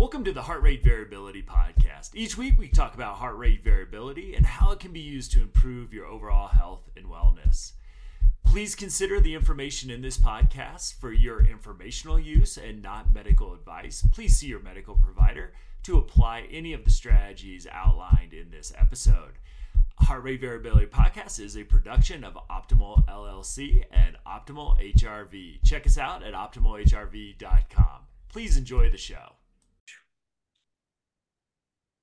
Welcome to the Heart Rate Variability Podcast. Each week we talk about heart rate variability and how it can be used to improve your overall health and wellness. Please consider the information in this podcast for your informational use and not medical advice. Please see your medical provider to apply any of the strategies outlined in this episode. Heart Rate Variability Podcast is a production of Optimal LLC and Optimal HRV. Check us out at optimalhrv.com. Please enjoy the show.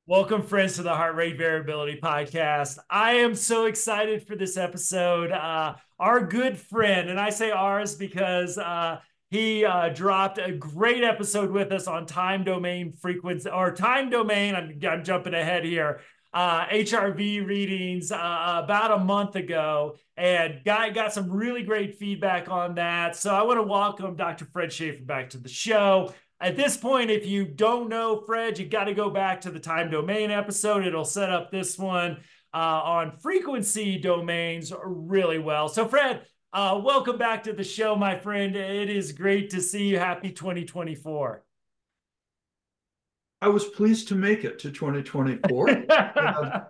Welcome, friends, to the Heart Rate Variability Podcast. I am so excited for this episode. Uh, our good friend, and I say ours because uh, he uh, dropped a great episode with us on time domain frequency or time domain. I'm, I'm jumping ahead here. HRV uh, readings uh, about a month ago, and got got some really great feedback on that. So I want to welcome Dr. Fred Shaffer back to the show. At this point, if you don't know Fred, you got to go back to the time domain episode. It'll set up this one uh, on frequency domains really well. So, Fred, uh, welcome back to the show, my friend. It is great to see you. Happy 2024. I was pleased to make it to 2024. uh,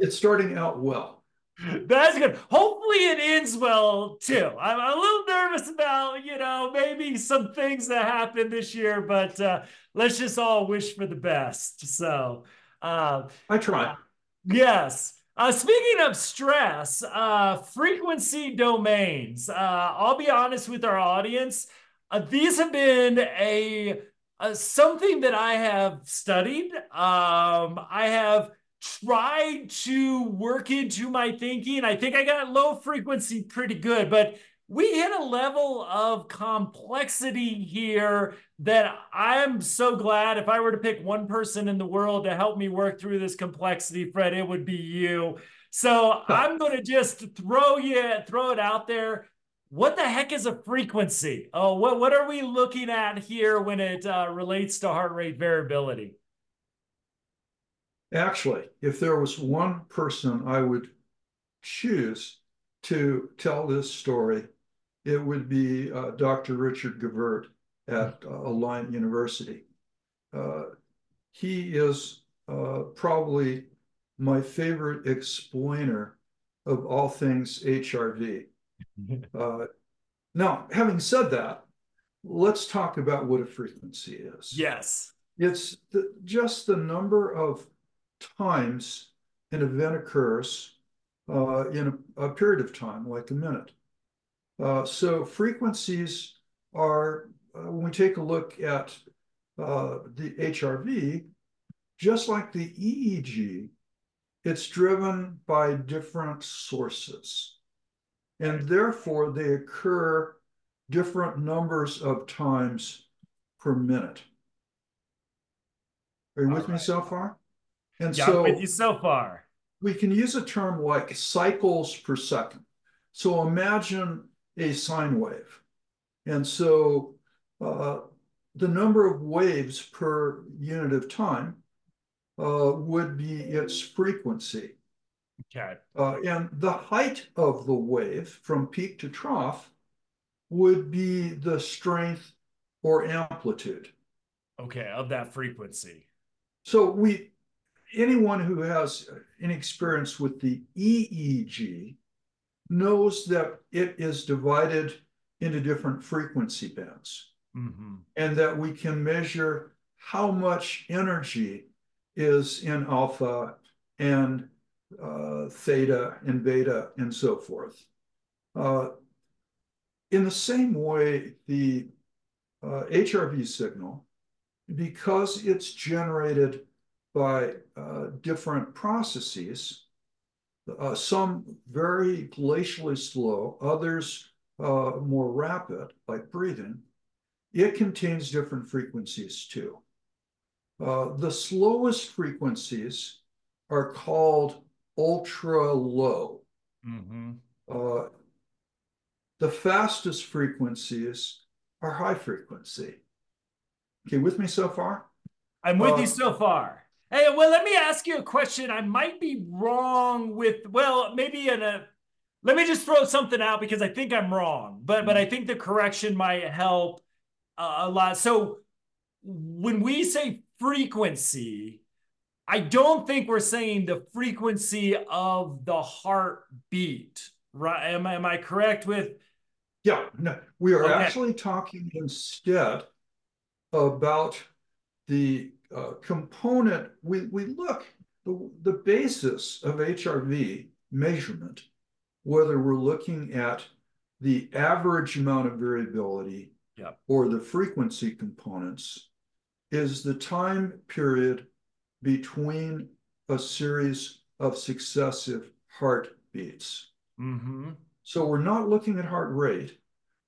it's starting out well. That's good. Hopefully it ends well too. I'm a little nervous about, you know, maybe some things that happened this year, but uh, let's just all wish for the best. So, uh, I try. Yes. Uh, speaking of stress, uh, frequency domains. Uh, I'll be honest with our audience. Uh, these have been a, a, something that I have studied. Um, I have tried to work into my thinking. I think I got low frequency pretty good, but we hit a level of complexity here that I'm so glad if I were to pick one person in the world to help me work through this complexity, Fred, it would be you. So I'm going to just throw you, throw it out there. What the heck is a frequency? Oh, what, what are we looking at here when it uh, relates to heart rate variability? Actually, if there was one person I would choose to tell this story, it would be uh, Dr. Richard Gevirtz at uh, Alliant University. Uh, he is uh, probably my favorite explainer of all things HRV. Uh, now, having said that, let's talk about what a frequency is. Yes. It's the, just the number of times an event occurs uh, in a, a, period of time, like a minute. Uh, so frequencies are, uh, when we take a look at uh, the HRV, just like the EEG, it's driven by different sources. And therefore, they occur different numbers of times per minute. Are you All with right. me so far? And yeah, so with you so far. We can use a term like cycles per second. So imagine a sine wave. And so uh, the number of waves per unit of time uh, would be its frequency. Okay. Uh, and the height of the wave from peak to trough would be the strength or amplitude. Okay, of that frequency. So we anyone who has any experience with the EEG knows that it is divided into different frequency bands mm-hmm. and that we can measure how much energy is in alpha and uh, theta and beta and so forth. Uh, in the same way, the uh, HRV signal, because it's generated by uh, different processes, uh, some very glacially slow, others uh, more rapid, like breathing, it contains different frequencies too. Uh, the slowest frequencies are called ultra low. Mm-hmm. Uh, the fastest frequencies are high frequency. Okay, with me so far? I'm with you uh, so far. Hey, well, let me ask you a question. I might be wrong with, well, maybe in a, let me just throw something out because I think I'm wrong, but but I think the correction might help uh, a lot. So when we say frequency. I don't think we're saying the frequency of the heartbeat, right? Am, am I correct with? Yeah, no, we are okay. actually talking instead about the uh, component. We, we look, the, the basis of HRV measurement, whether we're looking at the average amount of variability or the frequency components, is the time period between a series of successive heartbeats. Mm-hmm. So we're not looking at heart rate,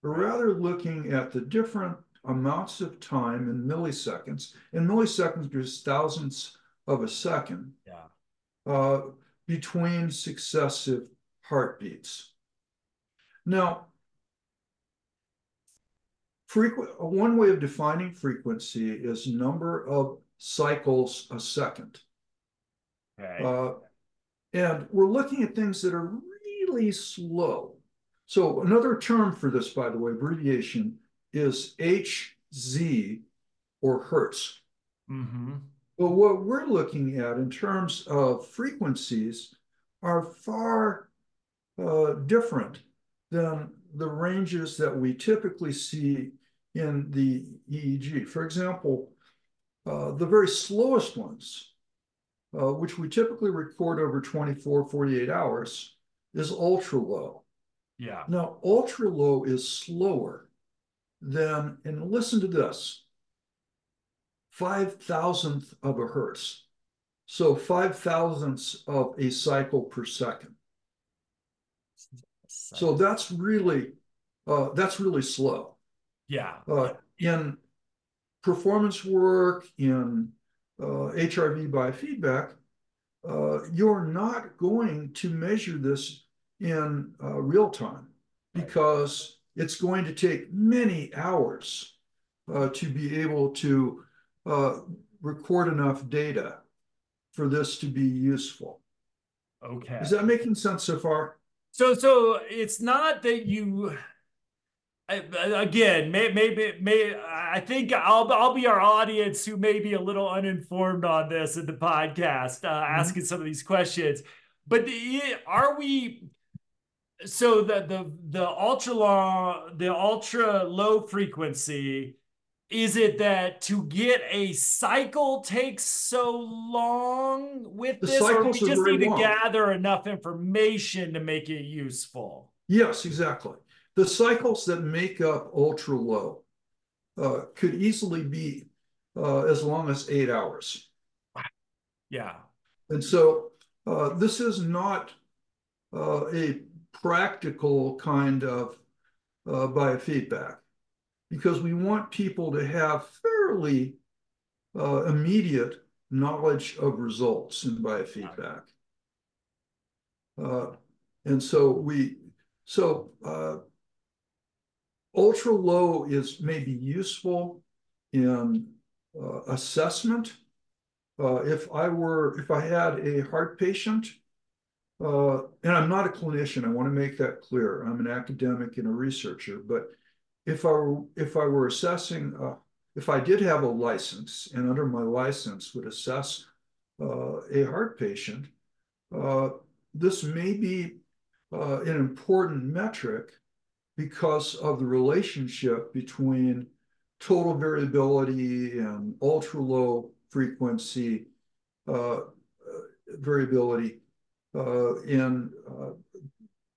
but rather looking at the different amounts of time in milliseconds. In milliseconds, there's thousands of a second. Yeah. Uh, between successive heartbeats. Now, frequent, one way of defining frequency is number of cycles a second. Okay. Uh, and we're looking at things that are really slow. So another term for this, by the way, abbreviation is Hz or Hertz. Mm-hmm. But what we're looking at in terms of frequencies are far uh, different than the ranges that we typically see in the EEG. For example, uh, the very slowest ones, uh, which we typically record over 24, 48 hours, is ultra low. Yeah. Now, ultra low is slower than, and listen to this, five thousandth of a hertz. So five thousandths of a cycle per second. So that's really, uh, that's really slow. Yeah. Uh, in performance work, in uh, HRV biofeedback, uh, you're not going to measure this in uh, real time because it's going to take many hours uh, to be able to uh, record enough data for this to be useful. Okay. Is that making sense so far? So, so it's not that you again, may, maybe, may I think I'll I'll be our audience who may be a little uninformed on this in the podcast, uh, mm-hmm. asking some of these questions. But the, are we? So the the the ultra long, the ultra low frequency. Is it that to get a cycle takes so long with the this, or we just need to gather enough information to make it useful? Yes, exactly. The cycles that make up ultra low uh, could easily be uh, as long as eight hours. Yeah. And so uh, this is not uh, a practical kind of uh, biofeedback because we want people to have fairly uh, immediate knowledge of results in biofeedback. and so we, so Ultra low is maybe useful in uh, assessment. Uh, if I were, if I had a heart patient, uh, and I'm not a clinician, I want to make that clear. I'm an academic and a researcher, but if I were, if I were assessing, uh, if I did have a license and under my license would assess uh, a heart patient, uh, this may be an important metric because of the relationship between total variability and ultra low frequency uh, variability uh, in uh,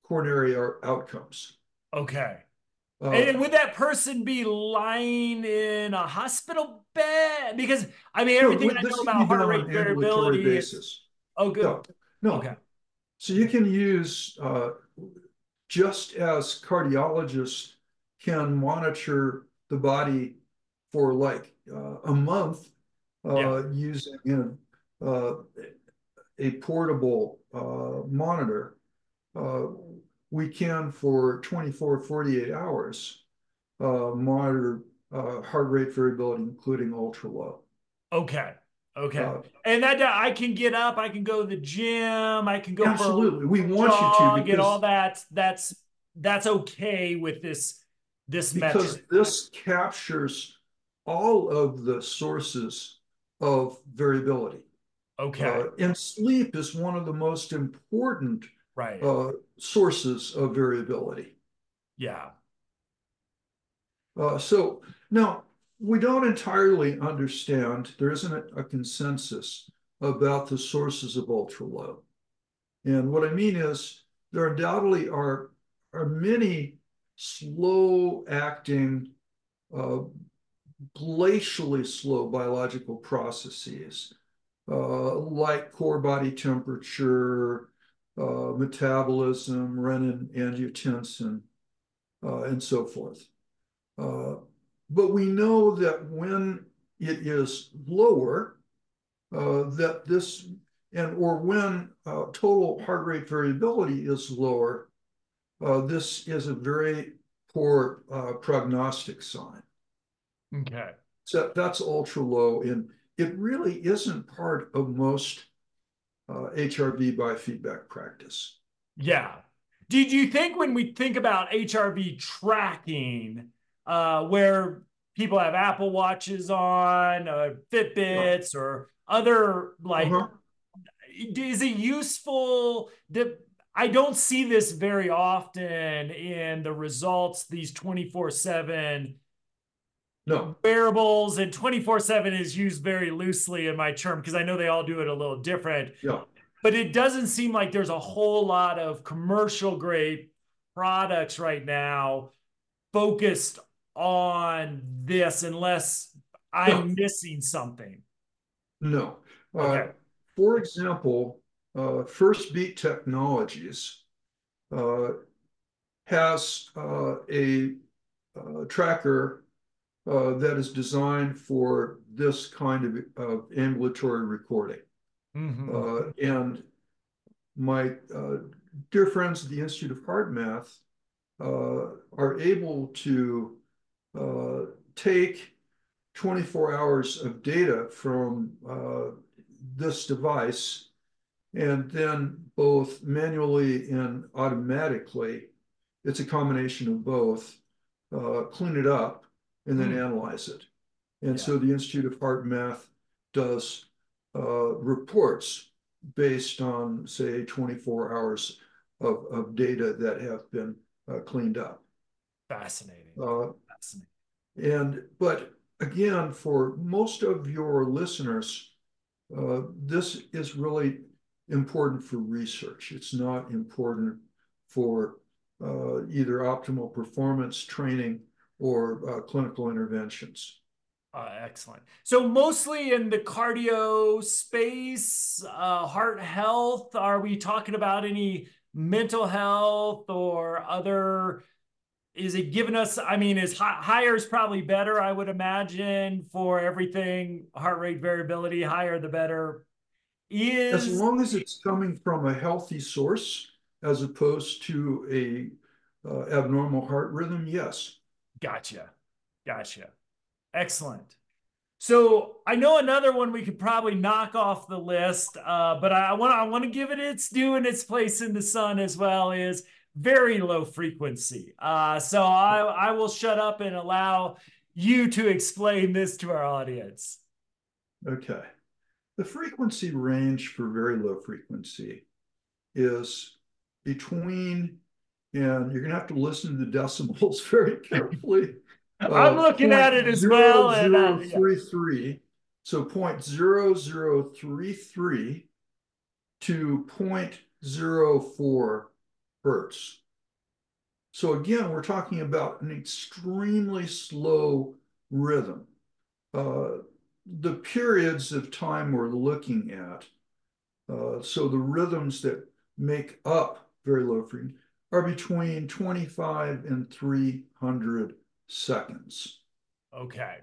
coronary outcomes. Okay. Uh, and would that person be lying in a hospital bed? Because I mean, everything no, I know about heart rate variability. Basis. Is... Oh, good. No, no. Okay. So you can use uh, just as cardiologists can monitor the body for like uh, a month uh, yeah. using you know, uh, a portable uh, monitor, uh, we can for 24, 48 hours uh, monitor heart rate variability, including ultra low. Okay. Okay. Uh, and that I can get up, I can go to the gym, I can go absolutely. we want you to because, get all that. That's that's okay with this this because this captures all of the sources of variability. Okay. Uh, and sleep is one of the most important right. uh, sources of variability. Yeah. Uh, so now we don't entirely understand, there isn't a, a consensus about the sources of ultra low. And what I mean is there undoubtedly are, are many slow acting, uh, glacially slow biological processes, uh, like core body temperature, uh, metabolism, renin, angiotensin, uh, and so forth. Uh, but we know that when it is lower, uh, that this and or when uh, total heart rate variability is lower, uh, this is a very poor uh, prognostic sign. Okay. So that's ultra low, and it really isn't part of most HRV uh, biofeedback practice. Yeah. Did you think when we think about HRV tracking, uh, where people have Apple Watches on, uh, Fitbits, or other like uh-huh. is it useful to, I don't see this very often in the results these 24/7 no wearables and 24/7 is used very loosely in my term because I know they all do it a little different. Yeah. But it doesn't seem like there's a whole lot of commercial grade products right now focused on this unless I'm no. missing something. No. Uh, okay. For example, uh, Firstbeat Technologies uh, has uh, a uh, tracker uh, that is designed for this kind of ambulatory recording. Mm-hmm. and my dear friends at the Institute of HeartMath are able to take 24 hours of data from uh, this device and then both manually and automatically, it's a combination of both, uh, clean it up and then mm. analyze it. And yeah. so the Institute of HeartMath does uh, reports based on, say, 24 hours of, of data that have been uh, cleaned up. Fascinating. Uh, Fascinating. And, but again, for most of your listeners, uh, this is really important for research. It's not important for uh, either optimal performance training or uh, clinical interventions. Uh, excellent. So mostly in the cardio space, uh, heart health. Are we talking about any mental health or other is it giving us i mean is higher is probably better i would imagine for everything heart rate variability higher the better is as long as it's coming from a healthy source as opposed to a uh, abnormal heart rhythm yes gotcha gotcha excellent so I know another one we could probably knock off the list, uh, but I want I want to give it its due and its place in the sun as well. Is very low frequency. Uh, so I, I will shut up and allow you to explain this to our audience. Okay. The frequency range for very low frequency is between, and you're going to have to listen to the decimals very carefully. I'm uh, looking at it as zero, well. and, uh, yeah. So point zero zero three three to point zero four hertz. So again, we're talking about an extremely slow rhythm. Uh, the periods of time we're looking at, uh, so the rhythms that make up very low frequency, are between 25 and 300 seconds. Okay.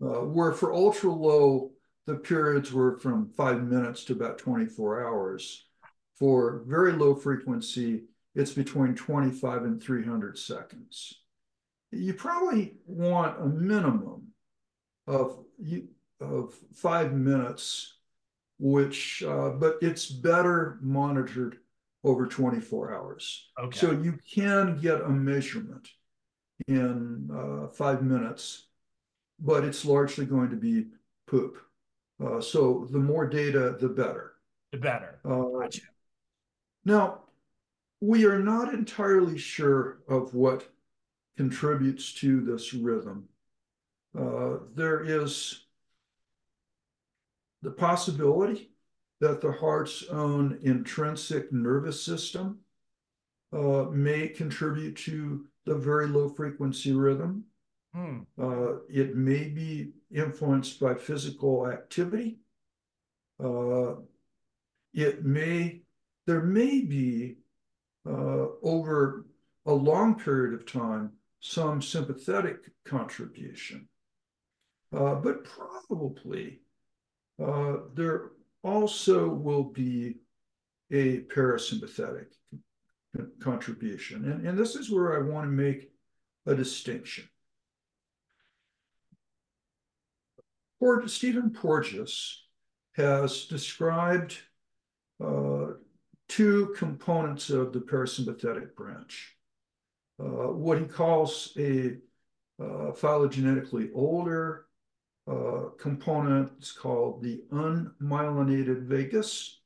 Uh, where for ultra low, the periods were from five minutes to about 24 hours. For very low frequency, it's between 25 and 300 seconds. You probably want a minimum of, of five minutes, which, uh, but it's better monitored over 24 hours. Okay. So you can get a measurement in uh, five minutes, but it's largely going to be poop. Uh, so the more data, the better. The better. Uh, gotcha. Now, we are not entirely sure of what contributes to this rhythm. Uh, there is the possibility that the heart's own intrinsic nervous system uh, may contribute to the very low frequency rhythm. Hmm. Uh, it may be influenced by physical activity. Uh, it may, there may be uh, over a long period of time some sympathetic contribution. Uh, but probably uh, there also will be a parasympathetic contribution. And, and this is where I want to make a distinction. Port, Stephen Porges has described uh, two components of the parasympathetic branch. Uh, what he calls a uh, phylogenetically older uh, component is called the unmyelinated vagus.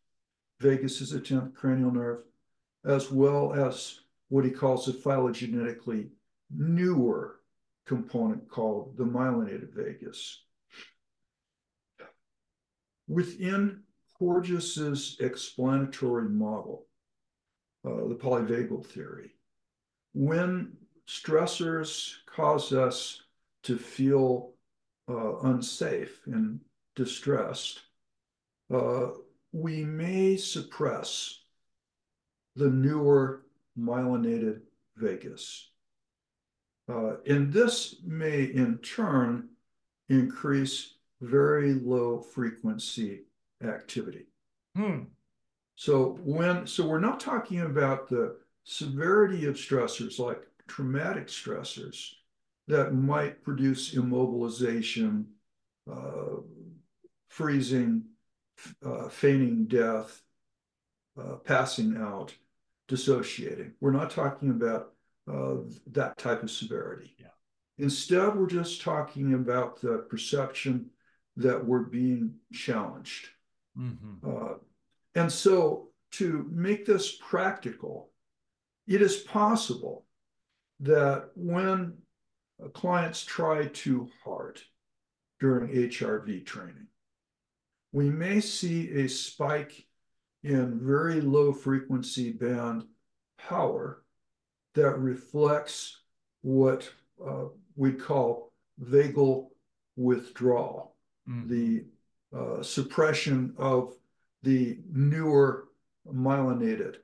Vagus is a 10th cranial nerve, as well as what he calls a phylogenetically newer component called the myelinated vagus. Within Porges's explanatory model, uh, the polyvagal theory, when stressors cause us to feel uh, unsafe and distressed, uh, we may suppress the newer myelinated vagus. Uh, and this may in turn increase very low frequency activity. Hmm. So when so we're not talking about the severity of stressors like traumatic stressors that might produce immobilization, uh, freezing, uh, feigning death, uh, passing out, dissociating. We're not talking about uh, that type of severity. Yeah. Instead, we're just talking about the perception that we're being challenged. Mm-hmm. Uh, and so, to make this practical, it is possible that when clients try too hard during HRV training, we may see a spike in very low frequency band power that reflects what uh, we call vagal withdrawal, mm. the uh, suppression of the newer myelinated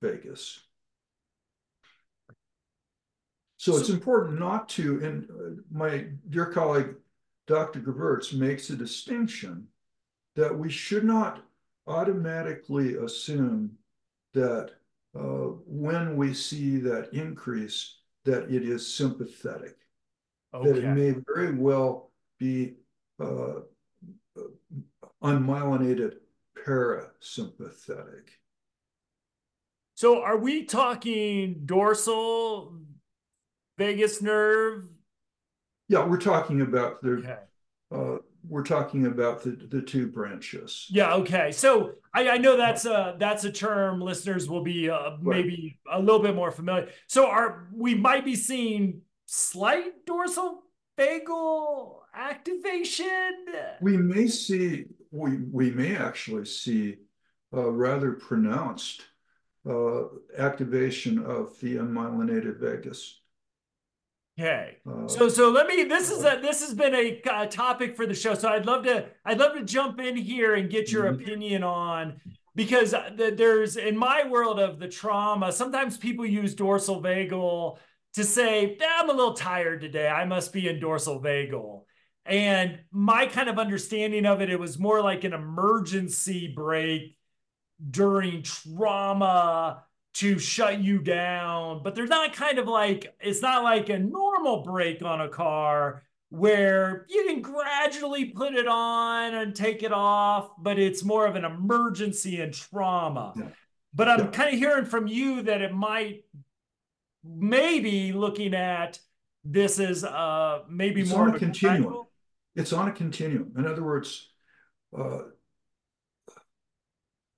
vagus. So it's important not to, and uh, my dear colleague, Dr. Gevirtz makes a distinction that we should not automatically assume that uh, when we see that increase, that it is sympathetic. Okay. That it may very well be uh, unmyelinated parasympathetic. So are we talking dorsal vagus nerve? Yeah, we're talking about the. Okay. Uh, we're talking about the the two branches. Yeah. Okay. So I, I know that's a that's a term listeners will be uh, maybe right. a little bit more familiar. So are we might be seeing slight dorsal vagal activation? We may see. We we may actually see a rather pronounced uh, activation of the unmyelinated vagus. Okay. Uh, so so let me this is a this has been a, a, topic for the show. So I'd love to I'd love to jump in here and get your mm-hmm. opinion on because the, there's in my world of the trauma, sometimes people use dorsal vagal to say, I'm a little tired today. I must be in dorsal vagal. And my kind of understanding of it, it was more like an emergency brake during trauma to shut you down, but they're not kind of like it's not like a normal brake on a car where you can gradually put it on and take it off, but it's more of an emergency and trauma. Yeah. But I'm yeah. kind of hearing from you that it might maybe looking at this is uh maybe it's more on a continuum. It's on a continuum. In other words, uh,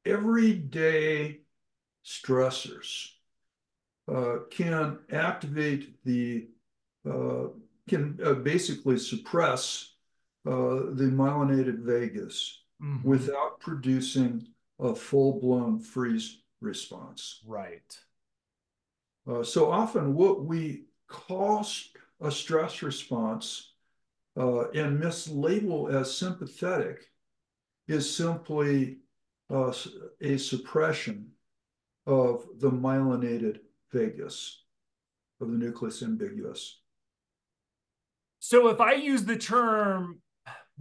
everyday stressors uh, can activate the, uh, can uh, basically suppress uh, the myelinated vagus mm -hmm. without producing a full-blown freeze response. Right. Uh, so often what we call a stress response uh, and mislabel as sympathetic is simply uh, a suppression of the myelinated vagus, of the nucleus ambiguus. So if I use the term,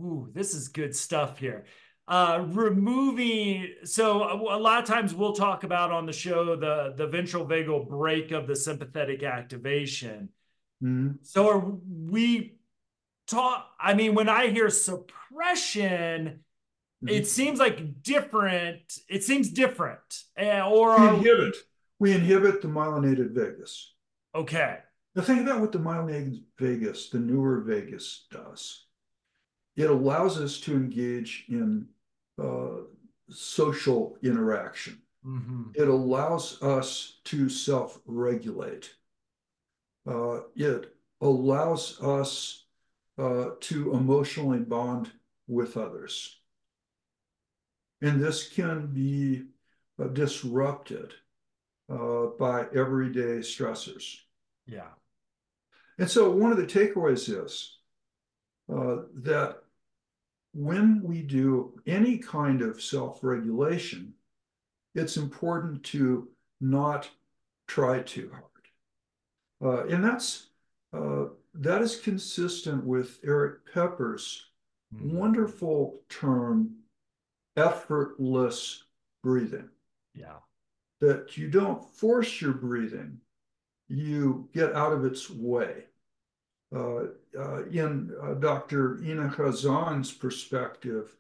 ooh, this is good stuff here. Uh, removing, so a, a lot of times we'll talk about on the show the, the ventral vagal brake of the sympathetic activation. Mm-hmm. So are we talk? I mean, when I hear suppression. It seems like different. It seems different, uh, or we inhibit. We, inhibit the myelinated vagus. Okay. The thing about what the myelinated vagus, the newer vagus, does, it allows us to engage in uh, social interaction. Mm-hmm. It allows us to self regulate. Uh, it allows us uh, to emotionally bond with others. And this can be uh, disrupted uh, by everyday stressors. Yeah. And so one of the takeaways is uh, that when we do any kind of self-regulation, it's important to not try too hard. Uh, and that's uh, that is consistent with Erik Peper's mm-hmm. wonderful term, effortless breathing. Yeah. That you don't force your breathing, you get out of its way. Uh, uh, in uh, Dr. Inna Khazan's perspective,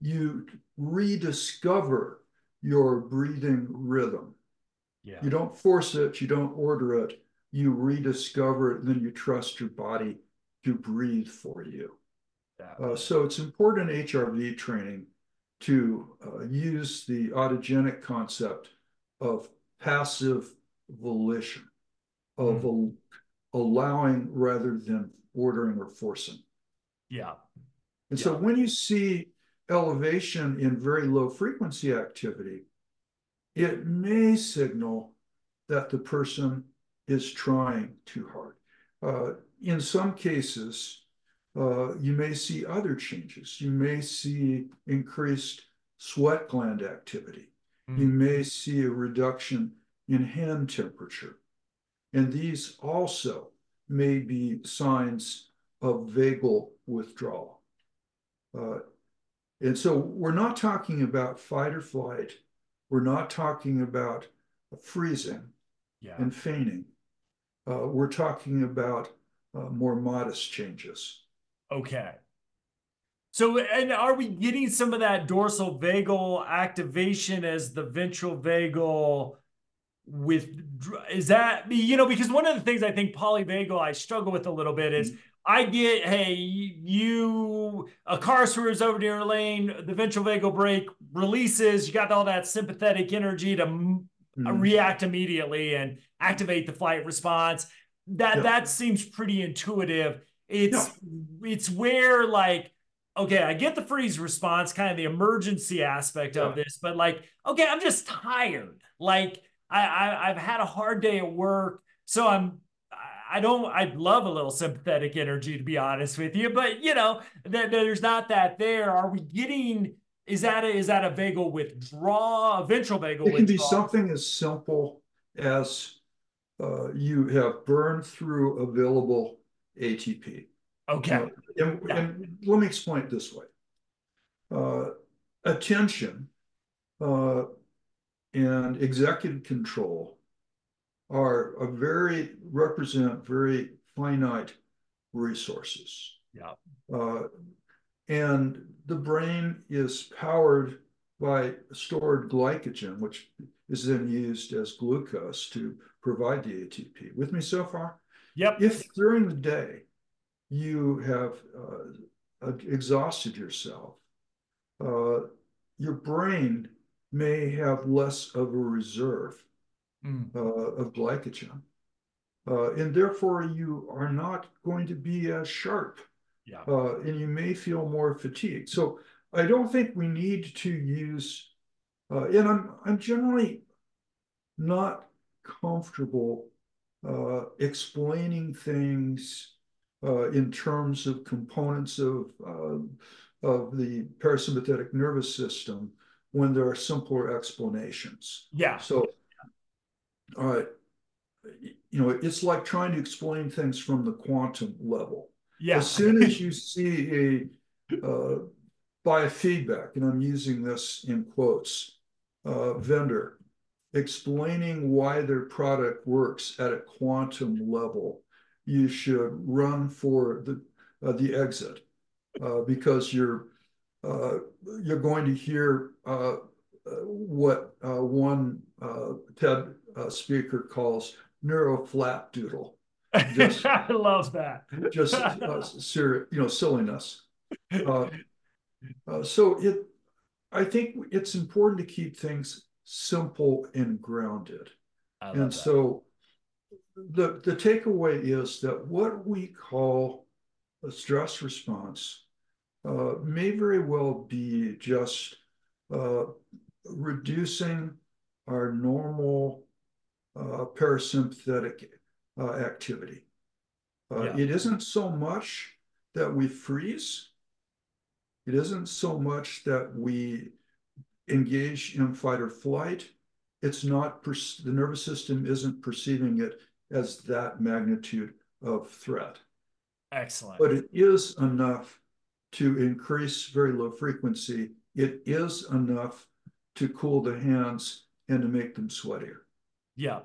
you rediscover your breathing rhythm. Yeah. You don't force it, you don't order it, you rediscover it, and then you trust your body to breathe for you. Uh, so it's important in HRV training to uh, use the autogenic concept of passive volition, of mm allowing rather than ordering or forcing. Yeah. And yeah. so when you see elevation in very low frequency activity, it may signal that the person is trying too hard. Uh, in some cases, uh, you may see other changes. You may see increased sweat gland activity. Mm. You may see a reduction in hand temperature. And these also may be signs of vagal withdrawal. Uh, and so we're not talking about fight or flight. We're not talking about freezing yeah. and fainting. Uh, we're talking about uh, more modest changes. Okay. So, and are we getting some of that dorsal vagal activation as the ventral vagal with is that you know because one of the things I think polyvagal I struggle with a little bit is. I get hey you a car swerves over to your lane the ventral vagal brake releases you got all that sympathetic energy to mm-hmm. react immediately and activate the flight response that yeah. that seems pretty intuitive it's yeah. it's where like okay, I get the freeze response, kind of the emergency aspect yeah. of this, but like, okay, I'm just tired. Like, I, I have had a hard day at work, so I'm I don't I'd love a little sympathetic energy to be honest with you, but you know that there's not that there. Are we getting? Is that a, is that a vagal withdrawal, a ventral vagal? It can be something as simple as uh, you have burned through available ATP. Okay. Uh, and, yeah. and, let me explain it this way. Uh, attention uh, and executive control are a very represent very finite resources. Yeah. Uh, and the brain is powered by stored glycogen, which is then used as glucose to provide the ATP. With me so far? Yep. If during the day you have uh, exhausted yourself, uh, your brain may have less of a reserve mm. uh, of glycogen. Uh, and therefore, you are not going to be as sharp. Yeah. Uh, and you may feel more fatigued. So I don't think we need to use, uh, and I'm, I'm generally not comfortable uh, explaining things uh, in terms of components of, of the parasympathetic nervous system when there are simpler explanations. Yeah. So, uh, you know, it's like trying to explain things from the quantum level. Yeah. As soon as you see a uh, biofeedback, and I'm using this in quotes, uh, vendor explaining why their product works at a quantum level, you should run for the uh, the exit uh, because you're uh, you're going to hear uh, what uh, one TED speaker calls neuro doodle. Just, I love that. just uh, you know silliness. Uh, uh, so it, I think it's important to keep things simple and grounded. And that. so the the takeaway is that what we call a stress response uh, may very well be just uh, reducing our normal uh, parasympathetic uh, activity. Uh, yeah. It isn't so much that we freeze. It isn't so much that we engage in fight or flight. It's not, the nervous system isn't perceiving it as that magnitude of threat. Excellent. But it is enough to increase very low frequency. It is enough to cool the hands and to make them sweatier. Yeah.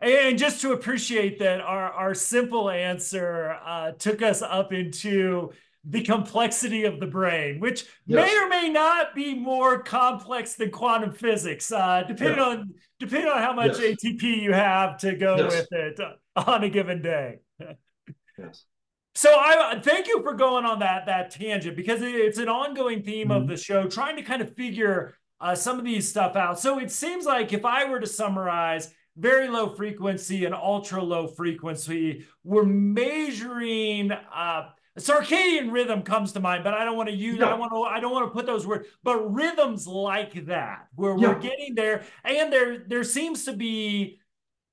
And just to appreciate that our, our simple answer uh, took us up into the complexity of the brain, which yes. may or may not be more complex than quantum physics, uh, depending yeah. on depending on how much yes. ATP you have to go yes. with it on a given day. yes. So I thank you for going on that that tangent because it's an ongoing theme mm-hmm. of the show, trying to kind of figure uh, some of these stuff out. So it seems like if I were to summarize very low frequency and ultra low frequency, we're measuring uh, circadian rhythm comes to mind, but I don't want to use. I want to. I don't want to put those words. But rhythms like that, where yeah. we're getting there, and there there seems to be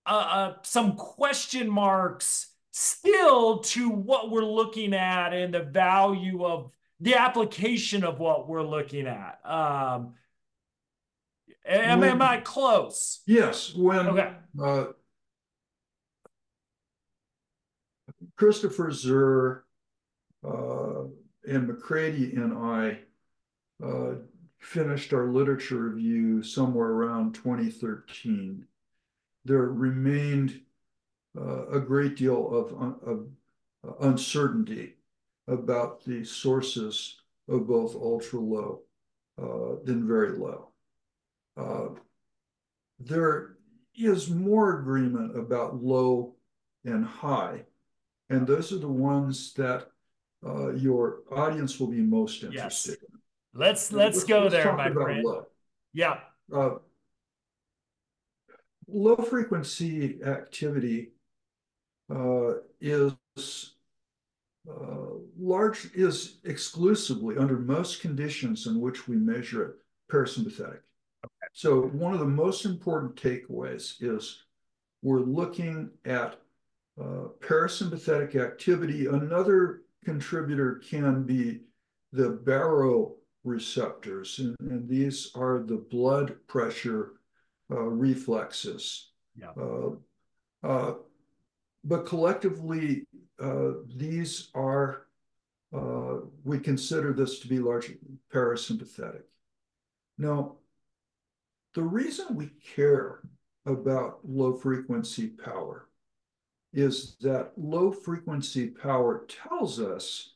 uh, uh, some question marks still to what we're looking at and the value of the application of what we're looking at. Um, am, when, am I close? Yes. When okay. uh, Christopher Zerr and McCraty and I uh, finished our literature review somewhere around 2013, there remained uh, a great deal of, of uh, uncertainty about the sources of both ultra low uh, and very low. Uh, there is more agreement about low and high, and those are the ones that uh, your audience will be most interested yes. in. Let's let's, let's go let's there, my friend. Low. Yeah. Uh, low frequency activity uh, is uh, large is exclusively under most conditions in which we measure it parasympathetic. Okay. So one of the most important takeaways is we're looking at uh, parasympathetic activity. Another contributor can be the baroreceptors, and, and these are the blood pressure uh, reflexes. Yeah. Uh, uh, but collectively, uh, these are, uh, we consider this to be largely parasympathetic. Now, the reason we care about low frequency power is that low frequency power tells us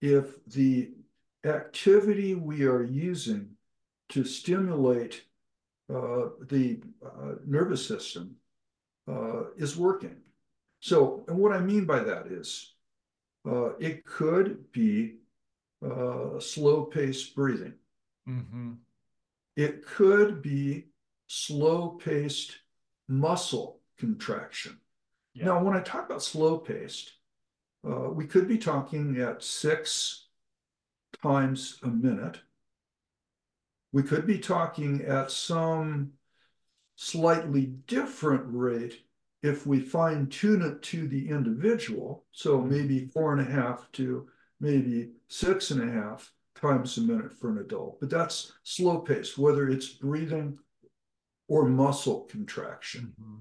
if the activity we are using to stimulate uh, the uh, nervous system uh, is working. So, and what I mean by that is uh, it could be uh, slow paced breathing. Mm-hmm. It could be slow paced muscle contraction. Yeah. Now, when I talk about slow paced, uh, we could be talking at six times a minute. We could be talking at some slightly different rate if we fine tune it to the individual. So maybe four and a half to maybe six and a half times a minute for an adult. But that's slow pace, whether it's breathing or muscle contraction. Mm-hmm.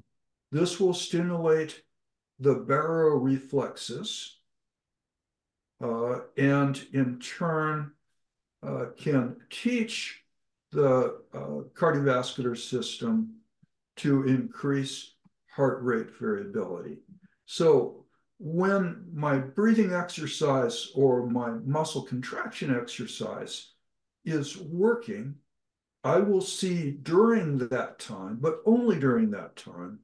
This will stimulate the baroreflexes uh, and in turn uh, can teach the uh, cardiovascular system to increase heart rate variability. So when my breathing exercise or my muscle contraction exercise is working, I will see during that time, but only during that time,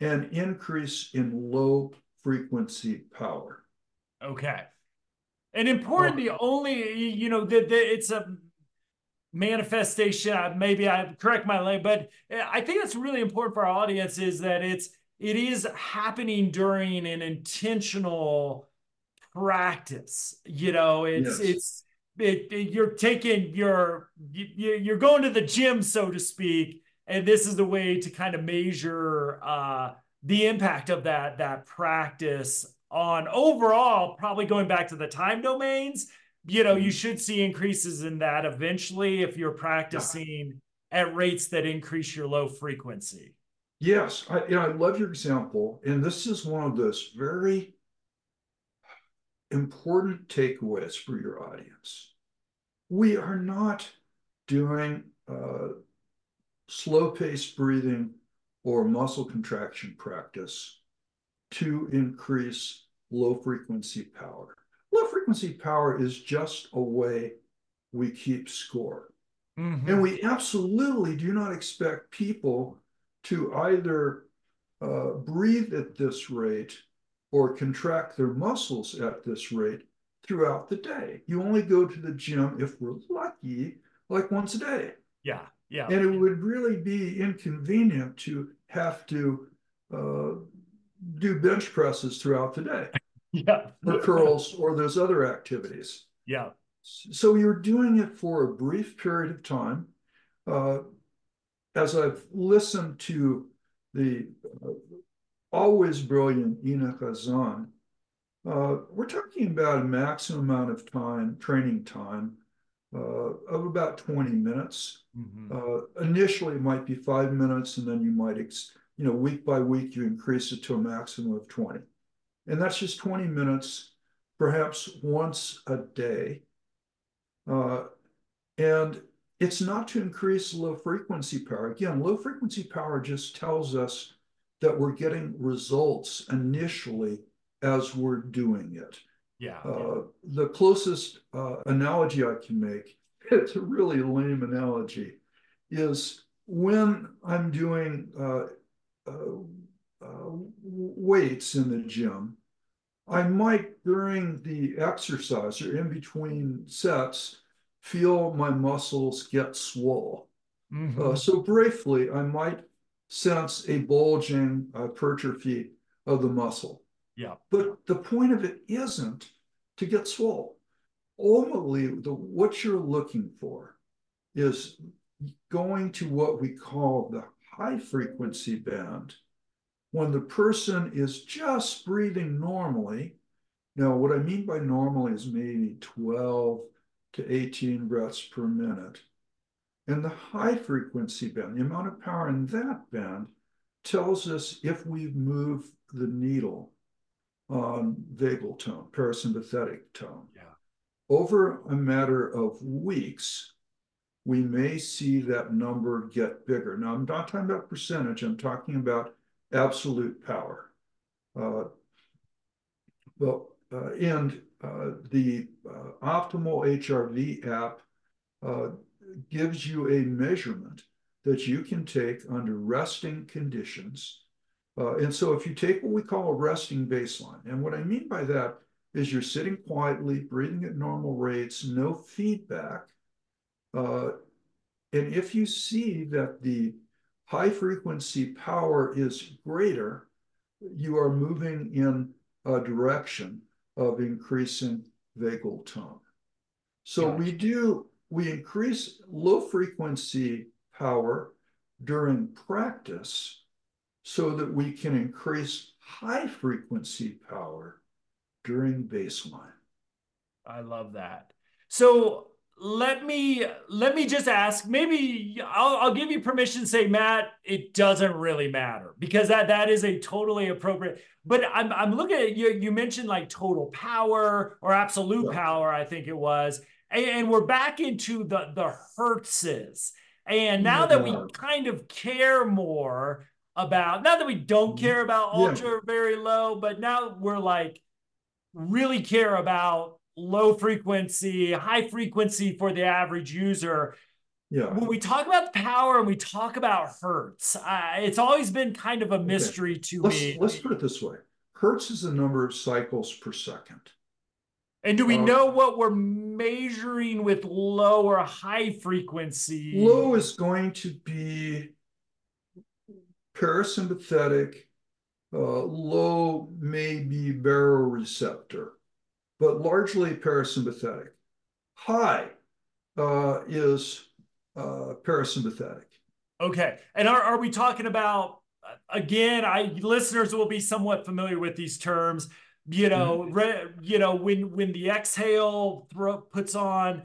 an increase in low frequency power. Okay. And importantly, only, you know, that it's a manifestation. Maybe I correct my language, but eh, I think that's really important for our audience is that it's, it is happening during an intentional practice. You know, it's, yes. it's, it, it, you're taking your you, you're going to the gym so to speak and this is the way to kind of measure uh, the impact of that that practice on overall probably going back to the time domains you know you mm-hmm. should see increases in that eventually if you're practicing at rates that increase your low frequency yes I, you know, I love your example and this is one of those very important takeaways for your audience. We are not doing uh, slow paced breathing or muscle contraction practice to increase low frequency power. Low frequency power is just a way we keep score. Mm-hmm. And we absolutely do not expect people to either uh, breathe at this rate or contract their muscles at this rate throughout the day. You only go to the gym if we're lucky, like once a day. Yeah. Yeah. And it would really be inconvenient to have to uh, do bench presses throughout the day. yeah. Or curls or those other activities. Yeah. So you're doing it for a brief period of time. Uh, as I've listened to the uh, always brilliant Inna Khazan. Uh, we're talking about a maximum amount of time, training time, of about 20 minutes. Mm-hmm. Uh, initially, it might be five minutes, and then you might, ex- you know, week by week, you increase it to a maximum of 20. And that's just 20 minutes, perhaps once a day. Uh, and it's not to increase low frequency power. Again, low frequency power just tells us that we're getting results initially as we're doing it. Yeah. Uh, the closest uh, analogy I can make, it's a really lame analogy, is when I'm doing uh, uh, uh weights in the gym, I might during the exercise or in between sets feel my muscles get swollen. Mm-hmm. Uh, so briefly, I might sense a bulging hypertrophy of the muscle. Yeah. But the point of it isn't to get swole. Ultimately, the, what you're looking for is going to what we call the high frequency band when the person is just breathing normally. Now, what I mean by normally is maybe 12 to 18 breaths per minute. And the high frequency band, the amount of power in that band, tells us if we've moved the needle on vagal tone, parasympathetic tone. Yeah. Over a matter of weeks, we may see that number get bigger. Now, I'm not talking about percentage, I'm talking about absolute power. Uh, well, uh, and uh, the uh, Optimal HRV app uh, gives you a measurement that you can take under resting conditions. Uh, and so if you take what we call a resting baseline, and what I mean by that is you're sitting quietly, breathing at normal rates, no feedback, Uh, and if you see that the high frequency power is greater, you are moving in a direction of increasing vagal tone. So gotcha. we do, we increase low frequency power during practice so that we can increase high frequency power during baseline. I love that. So let me let me just ask maybe I'll, I'll give you permission to say matt it doesn't really matter because that that is a totally appropriate but i'm, I'm looking at you you mentioned like total power or absolute yeah. power i think it was and, and, we're back into the the hertzes and now yeah. that we kind of care more about not that we don't mm-hmm. care about ultra yeah. very low but now we're like really care about low frequency, high frequency for the average user. Yeah. When we talk about the power and we talk about hertz, uh, it's always been kind of a mystery okay. to let's, me. Let's put it this way: hertz is the number of cycles per second. And do we uh, know what we're measuring with low or high frequency? Low is going to be parasympathetic. Uh, low may be baroreceptor but largely parasympathetic. High uh, is uh, parasympathetic. Okay. And are, are we talking about, again, I listeners will be somewhat familiar with these terms. You know, mm-hmm. re, you know when when the exhale puts on,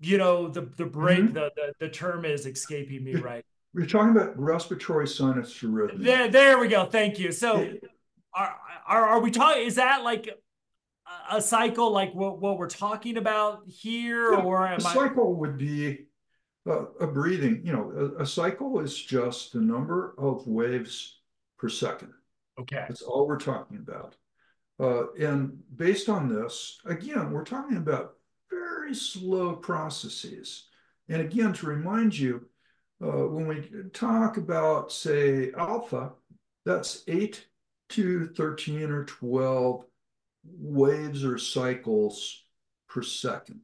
you know, the the brake, mm-hmm. the, the the term is escaping me right. We're talking about respiratory sinus arrhythmia. There, there we go. Thank you. So, are, are are we talking? Is that like a cycle like what, what we're talking about here yeah, or a cycle I... would be a, a, breathing you know a, a, cycle is just the number of waves per second okay that's all we're talking about uh, and based on this again we're talking about very slow processes and again to remind you uh, when we talk about say alpha that's 8 to 13 or 12 waves or cycles per 2nd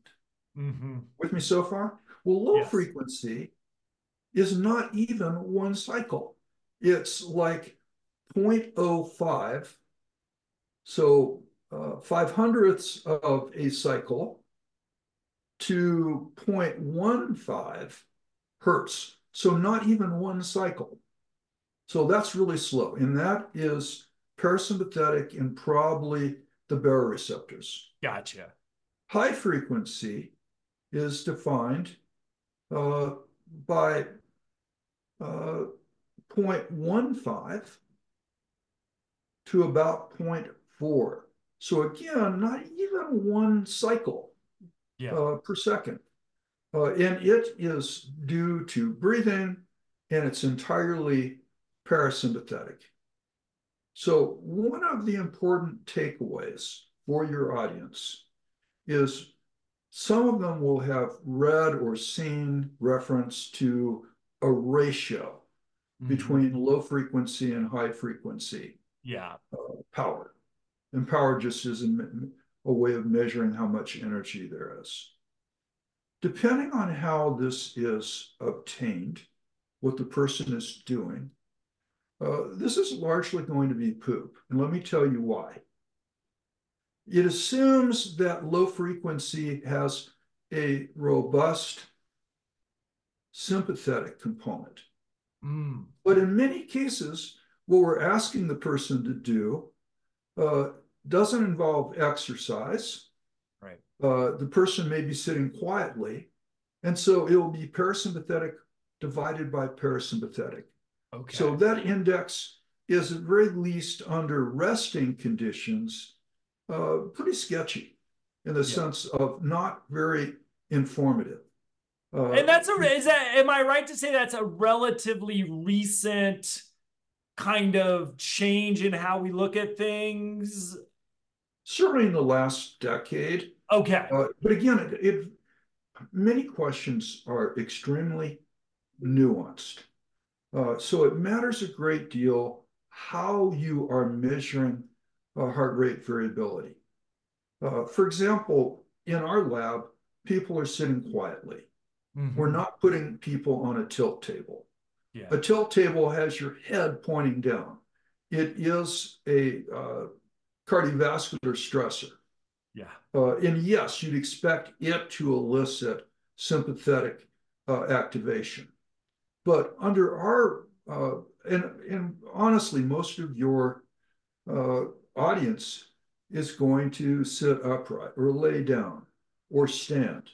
mm-hmm. With me so far? Well, low yes. frequency is not even one cycle. It's like 0.05. So uh, five hundredths of a cycle to 0.15 hertz. So not even one cycle. So that's really slow. And that is parasympathetic and probably the baroreceptors. Gotcha. High frequency is defined uh, by uh, 0.15 to about 0.4. So again, not even one cycle yeah. uh, per second. Uh, and it is due to breathing and it's entirely parasympathetic. So one of the important takeaways for your audience is some of them will have read or seen reference to a ratio mm-hmm. between low frequency and high frequency yeah. Uh, power. And power just is a, a way of measuring how much energy there is. Depending on how this is obtained, what the person is doing, uh, this is largely going to be poop, and let me tell you why. It assumes that low frequency has a robust sympathetic component. Mm. But in many cases, what we're asking the person to do uh, doesn't involve exercise. Uh, the person may be sitting quietly, and so it will be parasympathetic divided by parasympathetic. Okay. So that index is at very least under resting conditions, uh, pretty sketchy in the yeah. sense of not very informative. Uh, and that's a is that am I right to say that's a relatively recent kind of change in how we look at things? Certainly in the last decade. Okay. Uh, but again, it, many questions are extremely nuanced. Uh, so it matters a great deal how you are measuring uh, heart rate variability. Uh, for example, in our lab, people are sitting quietly. Mm-hmm. We're not putting people on a tilt table. Yeah. A tilt table has your head pointing down. It is a uh, cardiovascular stressor. Yeah. Uh, and yes, you'd expect it to elicit sympathetic uh, activation. But under our, uh, and, and honestly, most of your uh, audience is going to sit upright or lay down or stand.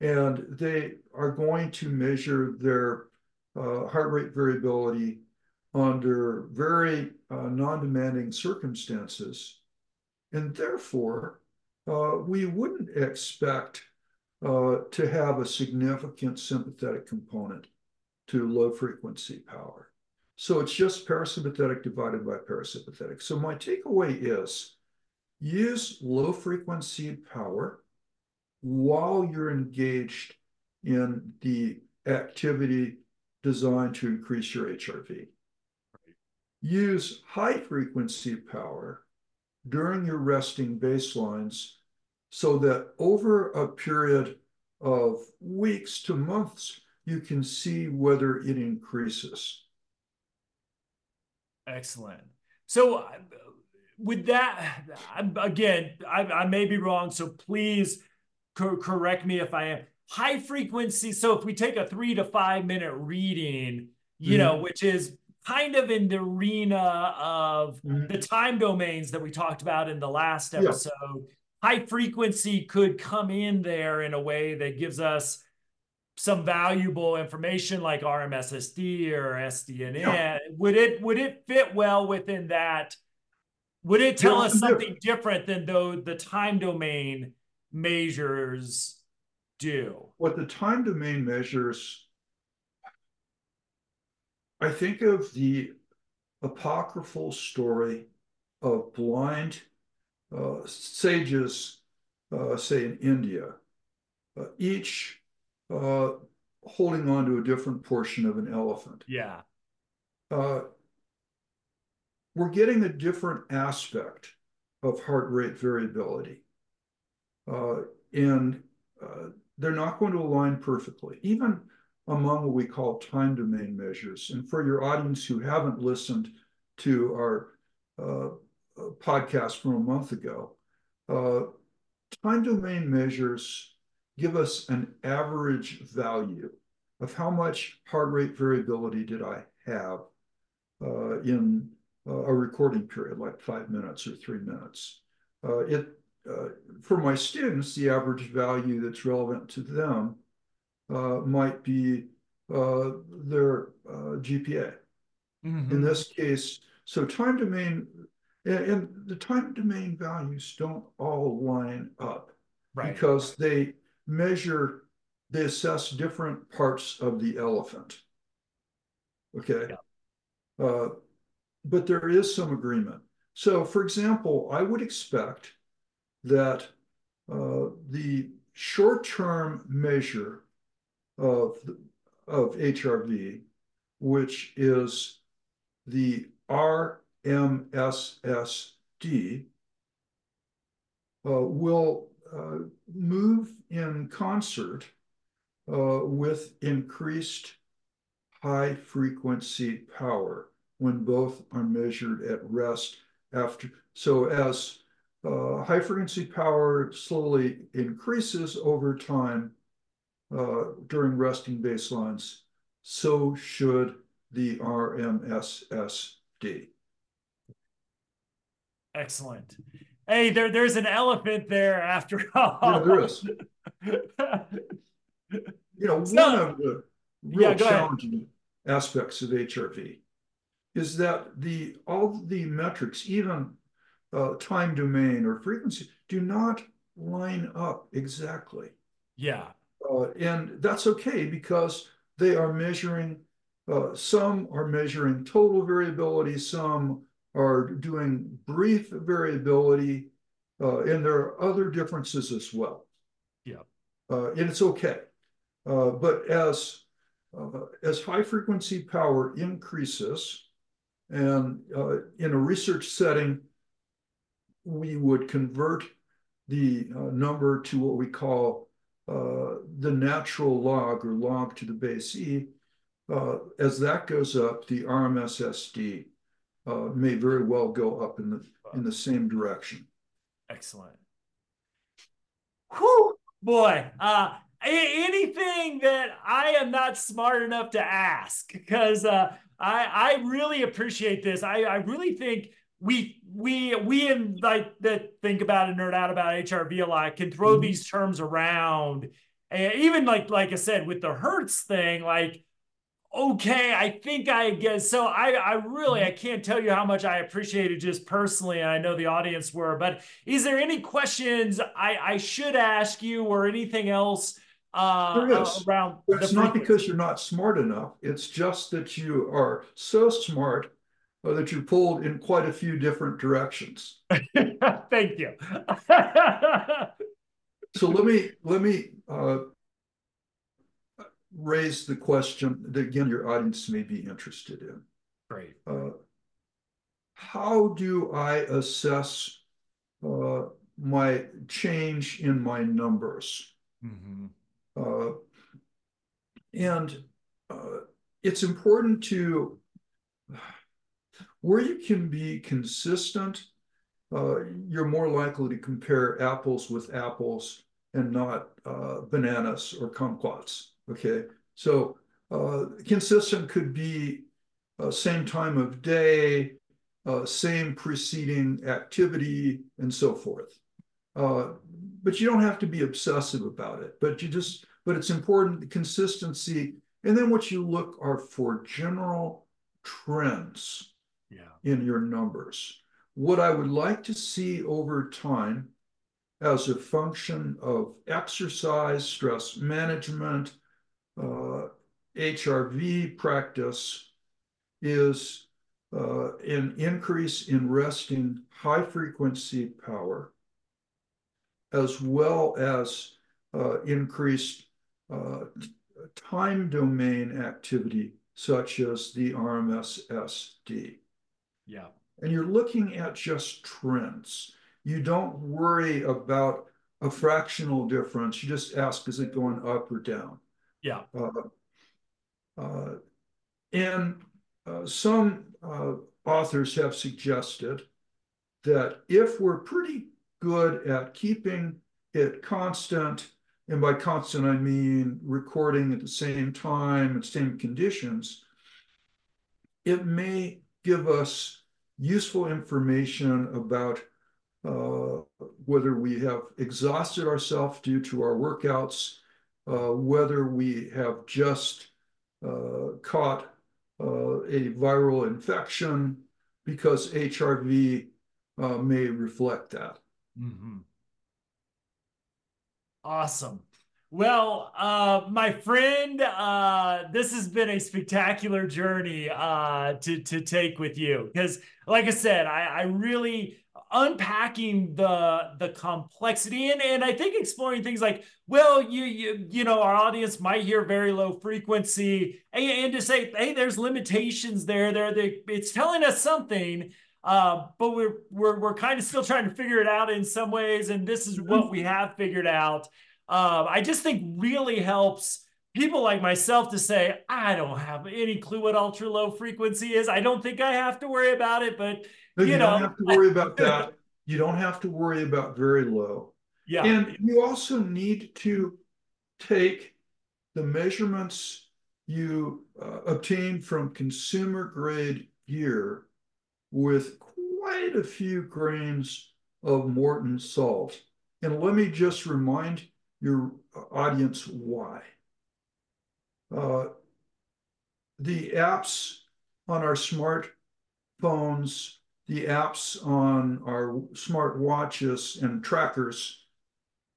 And they are going to measure their uh, heart rate variability under very uh, non-demanding circumstances. And therefore, uh, we wouldn't expect uh, to have a significant sympathetic component to low frequency power. So it's just parasympathetic divided by parasympathetic. So my takeaway is use low frequency power while you're engaged in the activity designed to increase your HRV. Use high frequency power during your resting baselines so that over a period of weeks to months, you can see whether it increases. Excellent. So, uh, with that, again, I, I may be wrong, so please co correct me if I am. High frequency. So, if we take a three to five minute reading, you mm-hmm. know, which is kind of in the arena of mm-hmm. the time domains that we talked about in the last episode. Yeah. High frequency could come in there in a way that gives us some valuable information like RMSSD or SDNN. Yeah. Would it would it fit well within that? Would it tell us something different than though the time domain measures do? What the time domain measures I think of the apocryphal story of blind uh, sages, uh, say in India, uh, each uh, holding on to a different portion of an elephant. Yeah. Uh, we're getting a different aspect of heart rate variability. Uh, and they're not going to align perfectly. Even among what we call time domain measures. And for your audience who haven't listened to our uh, uh, podcast from a month ago, uh, time domain measures give us an average value of how much heart rate variability did I have uh, in uh, a recording period, like five minutes or three minutes. Uh, it for my students, the average value that's relevant to them uh, might be uh, their uh, GPA. Mm-hmm. In this case, so time domain and, the time domain values don't all line up right. because they measure, they assess different parts of the elephant. Okay. Yeah. Uh, but there is some agreement. So, for example, I would expect that uh, the short term measure of, of HRV, which is the RMSSD, uh, will uh, move in concert uh, with increased high frequency power when both are measured at rest after. So as uh, high frequency power slowly increases over time, uh, during resting baselines, so should the RMSSD. Excellent. Hey, there, there's an elephant there after all. Yeah, there is. you know, so, one of the real yeah, challenging ahead. aspects of HRV is that the all the metrics, even uh, time domain or frequency, do not line up exactly. Yeah. Uh, and that's okay because they are measuring, uh, some are measuring total variability, some are doing brief variability, uh, and there are other differences as well. Yeah. Uh, and it's okay. Uh, but as, uh, as high frequency power increases, and in a research setting, we would convert the number to what we call uh, the natural log or log to the base E, uh, as that goes up, the RMSSD uh, may very well go up in the in the same direction. Excellent. Whew, boy, uh, anything that I am not smart enough to ask because uh, I I really appreciate this. I I really think we we we in like that think about and nerd out about HRV a lot can throw mm-hmm. these terms around, and even like like I said with the Hertz thing, like okay, I think I guess so. I I really mm-hmm. I can't tell you how much I appreciate it just personally, and I know the audience were. But is there any questions I I should ask you or anything else? Uh, there is. around it's not because you're not smart enough. It's just that you are so smart that you pulled in quite a few different directions. Thank you. so let me let me uh, raise the question that again your audience may be interested in. Great. Uh, how do I assess uh, my change in my numbers? Mm-hmm. Uh, and uh, it's important to where you can be consistent, uh, you're more likely to compare apples with apples and not uh, bananas or kumquats. Okay, so uh, consistent could be uh, same time of day, uh, same preceding activity, and so forth. Uh, but you don't have to be obsessive about it. But you just, but it's important consistency. And then what you look are for general trends yeah. in your numbers. What I would like to see over time as a function of exercise, stress management, uh, HRV practice is uh, an increase in resting high frequency power, as well as uh, increased uh, time domain activity, such as the RMSSD. Yeah. And you're looking at just trends. You don't worry about a fractional difference. You just ask, is it going up or down? Yeah. Uh, uh, and uh, some uh, authors have suggested that if we're pretty good at keeping it constant, and by constant I mean recording at the same time and same conditions, it may give us useful information about uh, whether we have exhausted ourselves due to our workouts, uh, whether we have just uh, caught uh, a viral infection, because HRV uh, may reflect that. Mm-hmm. Awesome. Well, uh, my friend, uh, this has been a spectacular journey uh, to to take with you because, like I said, I, I really unpacking the the complexity and and I think exploring things like, well, you you you know, our audience might hear very low frequency, and, and to say, hey, there's limitations there. There, they, it's telling us something. Uh, but we're we're we're kind of still trying to figure it out in some ways, and this is what we have figured out um, I just think really helps people like myself to say, I don't have any clue what ultra low frequency is. I don't think I have to worry about it, but no, you, you know, don't have to worry about that. You don't have to worry about very low. Yeah. And you also need to take the measurements you uh, obtain from consumer grade gear with quite a few grains of Morton salt. And let me just remind your audience why. Uh, the apps on our smartphones, the apps on our smart watches and trackers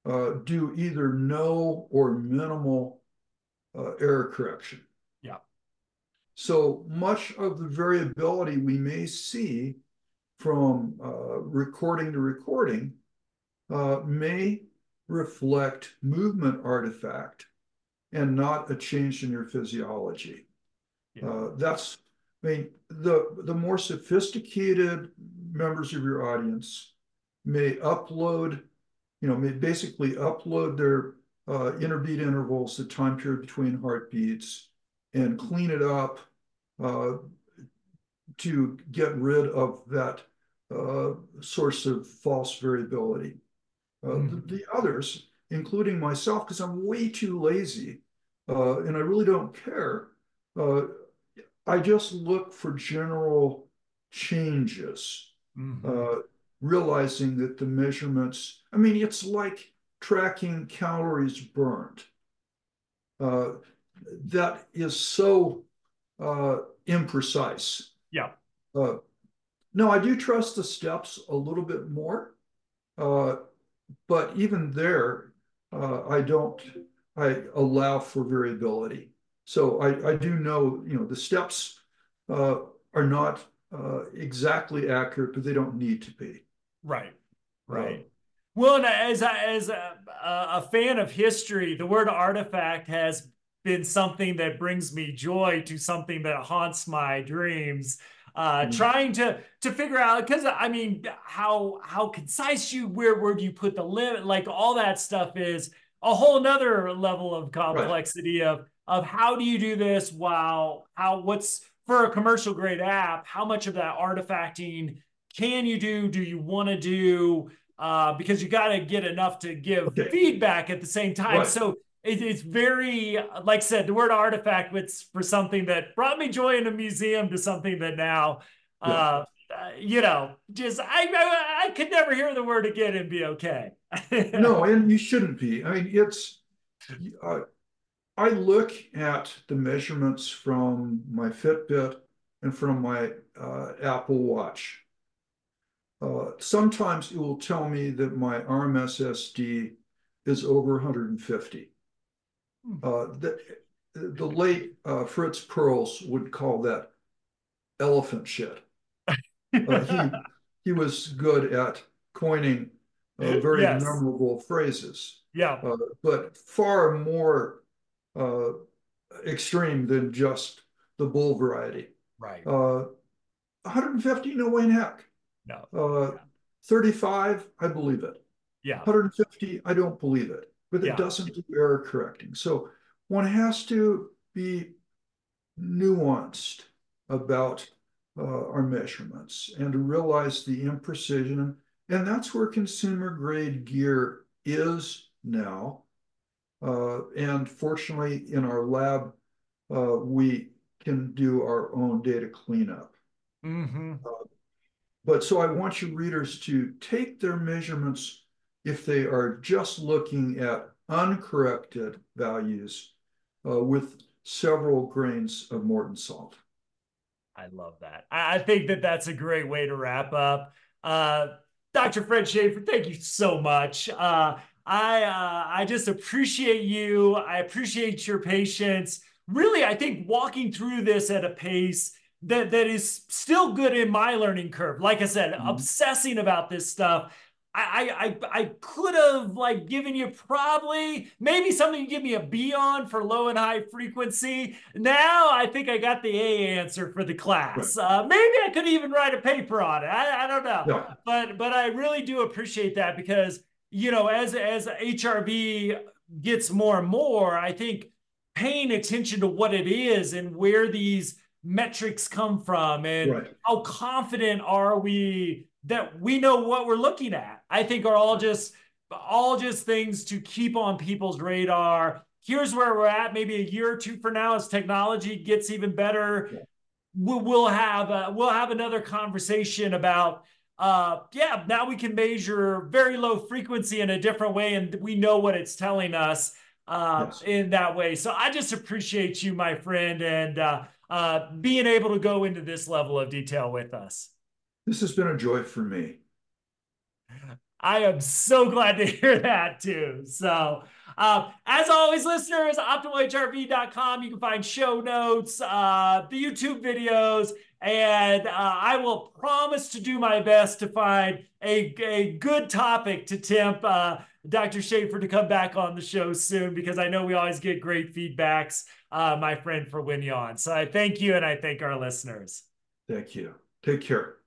uh, do either no or minimal uh, error correction. Yeah. So much of the variability we may see from uh, recording to recording uh, may reflect movement artifact and not a change in your physiology. Yeah. Uh, that's, I mean, the, the more sophisticated members of your audience may upload, you know, may basically upload their uh, interbeat intervals, the time period between heartbeats, and clean it up uh, to get rid of that uh, source of false variability. Uh, mm. the, the, others, including myself, because I'm way too lazy uh, and I really don't care, uh, I just look for general changes, mm-hmm. realizing that the measurements, I mean, it's like tracking calories burned. Uh, that is so uh, imprecise. Yeah. Uh, no, I do trust the steps a little bit more, uh, but even there, uh, I don't. I allow for variability. So I, I do know, you know, the steps uh, are not exactly accurate, but they don't need to be. Right. Right. Well, and as a, as a, a fan of history, the word artifact has been something that brings me joy to something that haunts my dreams. Uh, mm. Trying to to figure out because I mean how how concise you where where do you put the limit like all that stuff is a whole nother level of complexity right. of of how do you do this while how what's for a commercial grade app how much of that artifacting can you do do you want to do uh, because you got to get enough to give okay. feedback at the same time. Right. So it, it's very, like I said, the word artifact was for something that brought me joy in a museum to something that now, yeah. uh, uh, you know, just I, I, I could never hear the word again and be okay. no, and you shouldn't be. I mean, it's. Uh, I look at the measurements from my Fitbit and from my uh, Apple Watch uh, sometimes it will tell me that my RMSSD is over 150. Hmm. Uh, the, the late uh, Fritz Perls would call that elephant shit. Uh, he, he was good at coining uh, very yes. memorable phrases. Yeah. Uh, but far more extreme than just the bull variety. Right. 150, no way in heck. No. Uh, 35, I believe it. Yeah. 150, I don't believe it. But it yeah. doesn't do error correcting. So one has to be nuanced about uh, our measurements and to realize the imprecision. And that's where consumer grade gear is now. Uh, and fortunately, in our lab, uh, we can do our own data cleanup. Mm-hmm. Uh, but so I want your readers to take their measurements if they are just looking at uncorrected values uh, with several grains of Morton salt. I love that. I think that that's a great way to wrap up. Uh, Dr. Fred Shaffer, thank you so much. Uh, I uh, I just appreciate you. I appreciate your patience. Really, I think walking through this at a pace that that is still good in my learning curve. Like I said, mm-hmm. obsessing about this stuff. I, I I could have like given you probably maybe something you give me a B on for low and high frequency. Now I think I got the A answer for the class. Right. Uh, maybe I could even write a paper on it. I, I don't know, yeah. but but I really do appreciate that because you know as as HRV gets more and more, I think paying attention to what it is and where these metrics come from and right. how confident are we that we know what we're looking at i think are all just all just things to keep on people's radar here's where we're at maybe a year or two from now as technology gets even better yeah. we'll, have a, we'll have another conversation about uh yeah now we can measure very low frequency in a different way and we know what it's telling us uh yes. in that way so i just appreciate you my friend and uh uh, being able to go into this level of detail with us. This has been a joy for me. I am so glad to hear that too. So, uh, as always, listeners, optimalhrv.com. You can find show notes, uh, the YouTube videos, and uh, I will promise to do my best to find a, a good topic to tempt uh, Dr. Shaffer to come back on the show soon because I know we always get great feedbacks uh, my friend, for when you're on. So I thank you and I thank our listeners. Thank you. Take care.